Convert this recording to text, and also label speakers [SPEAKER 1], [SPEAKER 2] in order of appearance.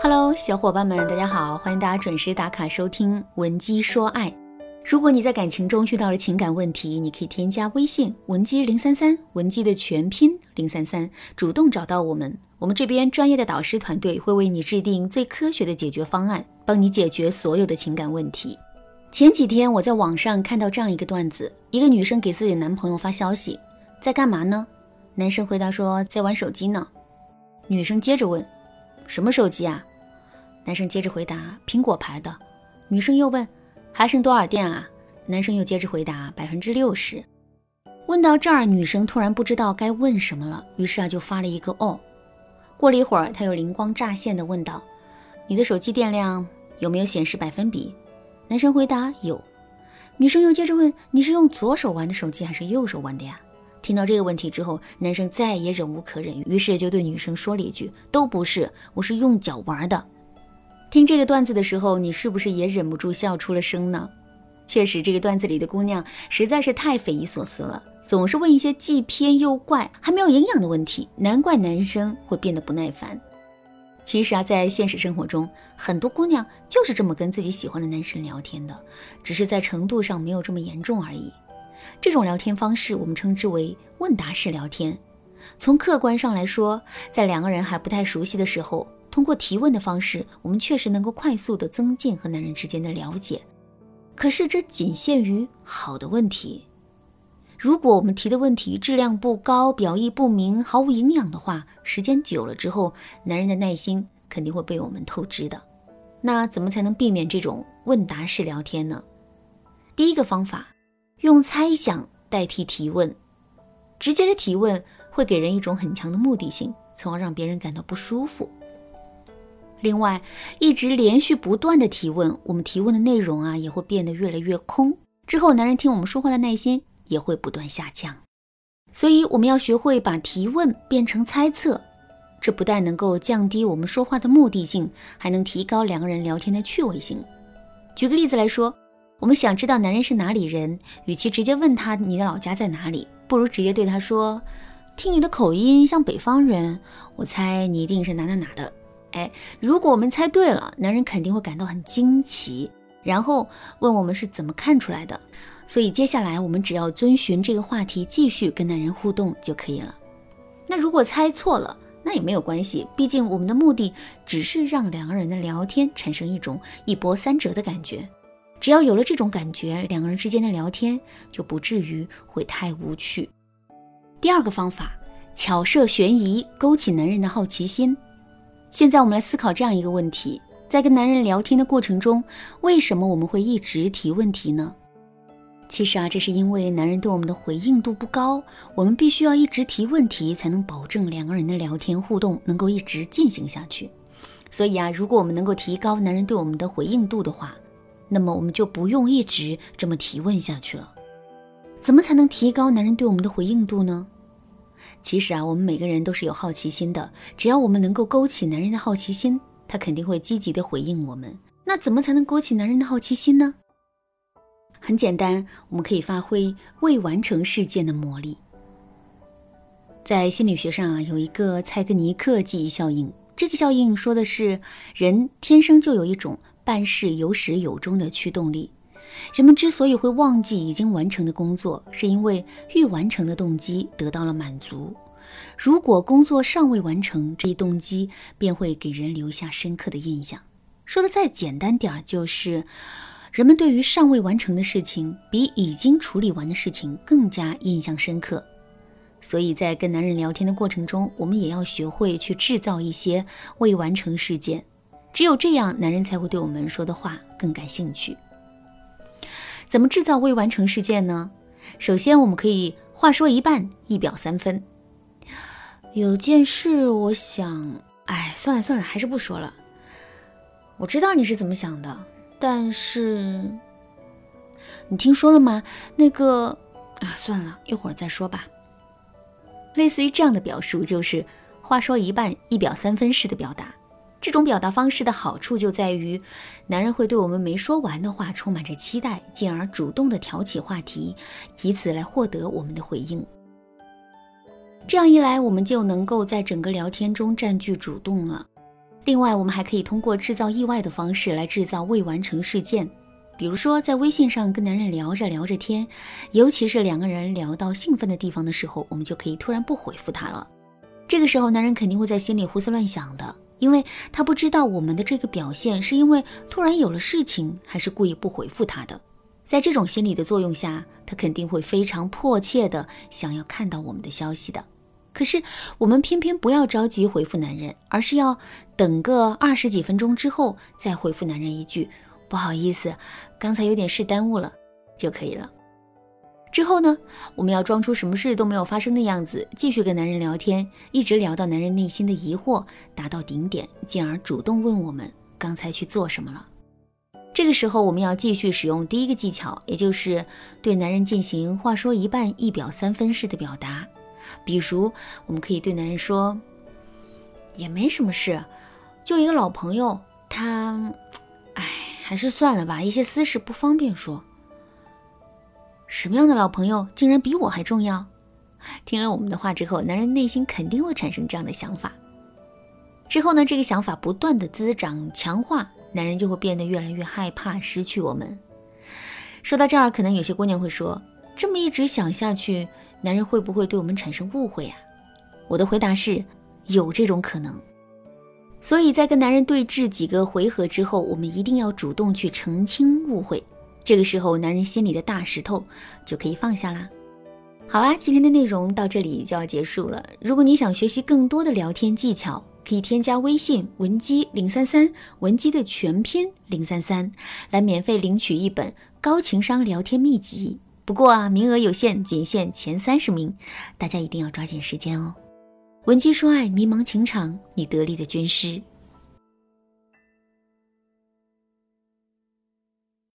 [SPEAKER 1] Hello，小伙伴们，大家好，欢迎大家准时打卡收听《文姬说爱》。如果你在感情中遇到了情感问题，你可以添加微信文姬零三三，文姬的全拼零三三，主动找到我们，我们这边专业的导师团队会为你制定最科学的解决方案，帮你解决所有的情感问题。前几天我在网上看到这样一个段子：一个女生给自己的男朋友发消息，在干嘛呢？男生回答说在玩手机呢。女生接着问，什么手机啊？男生接着回答：“苹果牌的。”女生又问：“还剩多少电啊？”男生又接着回答：“百分之六十。”问到这儿，女生突然不知道该问什么了，于是啊就发了一个“哦”。过了一会儿，她又灵光乍现的问道：“你的手机电量有没有显示百分比？”男生回答：“有。”女生又接着问：“你是用左手玩的手机还是右手玩的呀？”听到这个问题之后，男生再也忍无可忍，于是就对女生说了一句：“都不是，我是用脚玩的。”听这个段子的时候，你是不是也忍不住笑出了声呢？确实，这个段子里的姑娘实在是太匪夷所思了，总是问一些既偏又怪、还没有营养的问题，难怪男生会变得不耐烦。其实啊，在现实生活中，很多姑娘就是这么跟自己喜欢的男生聊天的，只是在程度上没有这么严重而已。这种聊天方式，我们称之为问答式聊天。从客观上来说，在两个人还不太熟悉的时候。通过提问的方式，我们确实能够快速的增进和男人之间的了解。可是这仅限于好的问题。如果我们提的问题质量不高、表意不明、毫无营养的话，时间久了之后，男人的耐心肯定会被我们透支的。那怎么才能避免这种问答式聊天呢？第一个方法，用猜想代替提问。直接的提问会给人一种很强的目的性，从而让别人感到不舒服。另外，一直连续不断的提问，我们提问的内容啊也会变得越来越空。之后，男人听我们说话的耐心也会不断下降。所以，我们要学会把提问变成猜测，这不但能够降低我们说话的目的性，还能提高两个人聊天的趣味性。举个例子来说，我们想知道男人是哪里人，与其直接问他你的老家在哪里，不如直接对他说：“听你的口音像北方人，我猜你一定是哪哪哪的。”哎，如果我们猜对了，男人肯定会感到很惊奇，然后问我们是怎么看出来的。所以接下来我们只要遵循这个话题，继续跟男人互动就可以了。那如果猜错了，那也没有关系，毕竟我们的目的只是让两个人的聊天产生一种一波三折的感觉。只要有了这种感觉，两个人之间的聊天就不至于会太无趣。第二个方法，巧设悬疑，勾起男人的好奇心。现在我们来思考这样一个问题：在跟男人聊天的过程中，为什么我们会一直提问题呢？其实啊，这是因为男人对我们的回应度不高，我们必须要一直提问题，才能保证两个人的聊天互动能够一直进行下去。所以啊，如果我们能够提高男人对我们的回应度的话，那么我们就不用一直这么提问下去了。怎么才能提高男人对我们的回应度呢？其实啊，我们每个人都是有好奇心的。只要我们能够勾起男人的好奇心，他肯定会积极的回应我们。那怎么才能勾起男人的好奇心呢？很简单，我们可以发挥未完成事件的魔力。在心理学上啊，有一个蔡格尼克记忆效应。这个效应说的是，人天生就有一种办事有始有终的驱动力。人们之所以会忘记已经完成的工作，是因为欲完成的动机得到了满足。如果工作尚未完成，这一动机便会给人留下深刻的印象。说的再简单点儿，就是人们对于尚未完成的事情，比已经处理完的事情更加印象深刻。所以在跟男人聊天的过程中，我们也要学会去制造一些未完成事件。只有这样，男人才会对我们说的话更感兴趣。怎么制造未完成事件呢？首先，我们可以话说一半，一表三分。有件事，我想，哎，算了算了，还是不说了。我知道你是怎么想的，但是你听说了吗？那个啊，算了一会儿再说吧。类似于这样的表述，就是话说一半，一表三分式的表达。这种表达方式的好处就在于，男人会对我们没说完的话充满着期待，进而主动的挑起话题，以此来获得我们的回应。这样一来，我们就能够在整个聊天中占据主动了。另外，我们还可以通过制造意外的方式来制造未完成事件，比如说在微信上跟男人聊着聊着天，尤其是两个人聊到兴奋的地方的时候，我们就可以突然不回复他了。这个时候，男人肯定会在心里胡思乱想的，因为他不知道我们的这个表现是因为突然有了事情，还是故意不回复他的。在这种心理的作用下，他肯定会非常迫切的想要看到我们的消息的。可是我们偏偏不要着急回复男人，而是要等个二十几分钟之后再回复男人一句“不好意思，刚才有点事耽误了”就可以了。之后呢，我们要装出什么事都没有发生的样子，继续跟男人聊天，一直聊到男人内心的疑惑达到顶点，进而主动问我们刚才去做什么了。这个时候，我们要继续使用第一个技巧，也就是对男人进行话说一半一表三分式的表达。比如，我们可以对男人说：“也没什么事，就一个老朋友，他……哎，还是算了吧，一些私事不方便说。”什么样的老朋友竟然比我还重要？听了我们的话之后，男人内心肯定会产生这样的想法。之后呢，这个想法不断的滋长强化。男人就会变得越来越害怕失去我们。说到这儿，可能有些姑娘会说：“这么一直想下去，男人会不会对我们产生误会啊？”我的回答是：有这种可能。所以在跟男人对峙几个回合之后，我们一定要主动去澄清误会。这个时候，男人心里的大石头就可以放下啦。好啦，今天的内容到这里就要结束了。如果你想学习更多的聊天技巧，可以添加微信文姬零三三，文姬的全拼零三三，来免费领取一本高情商聊天秘籍。不过啊，名额有限，仅限前三十名，大家一定要抓紧时间哦。文姬说爱，迷茫情场，你得力的军师。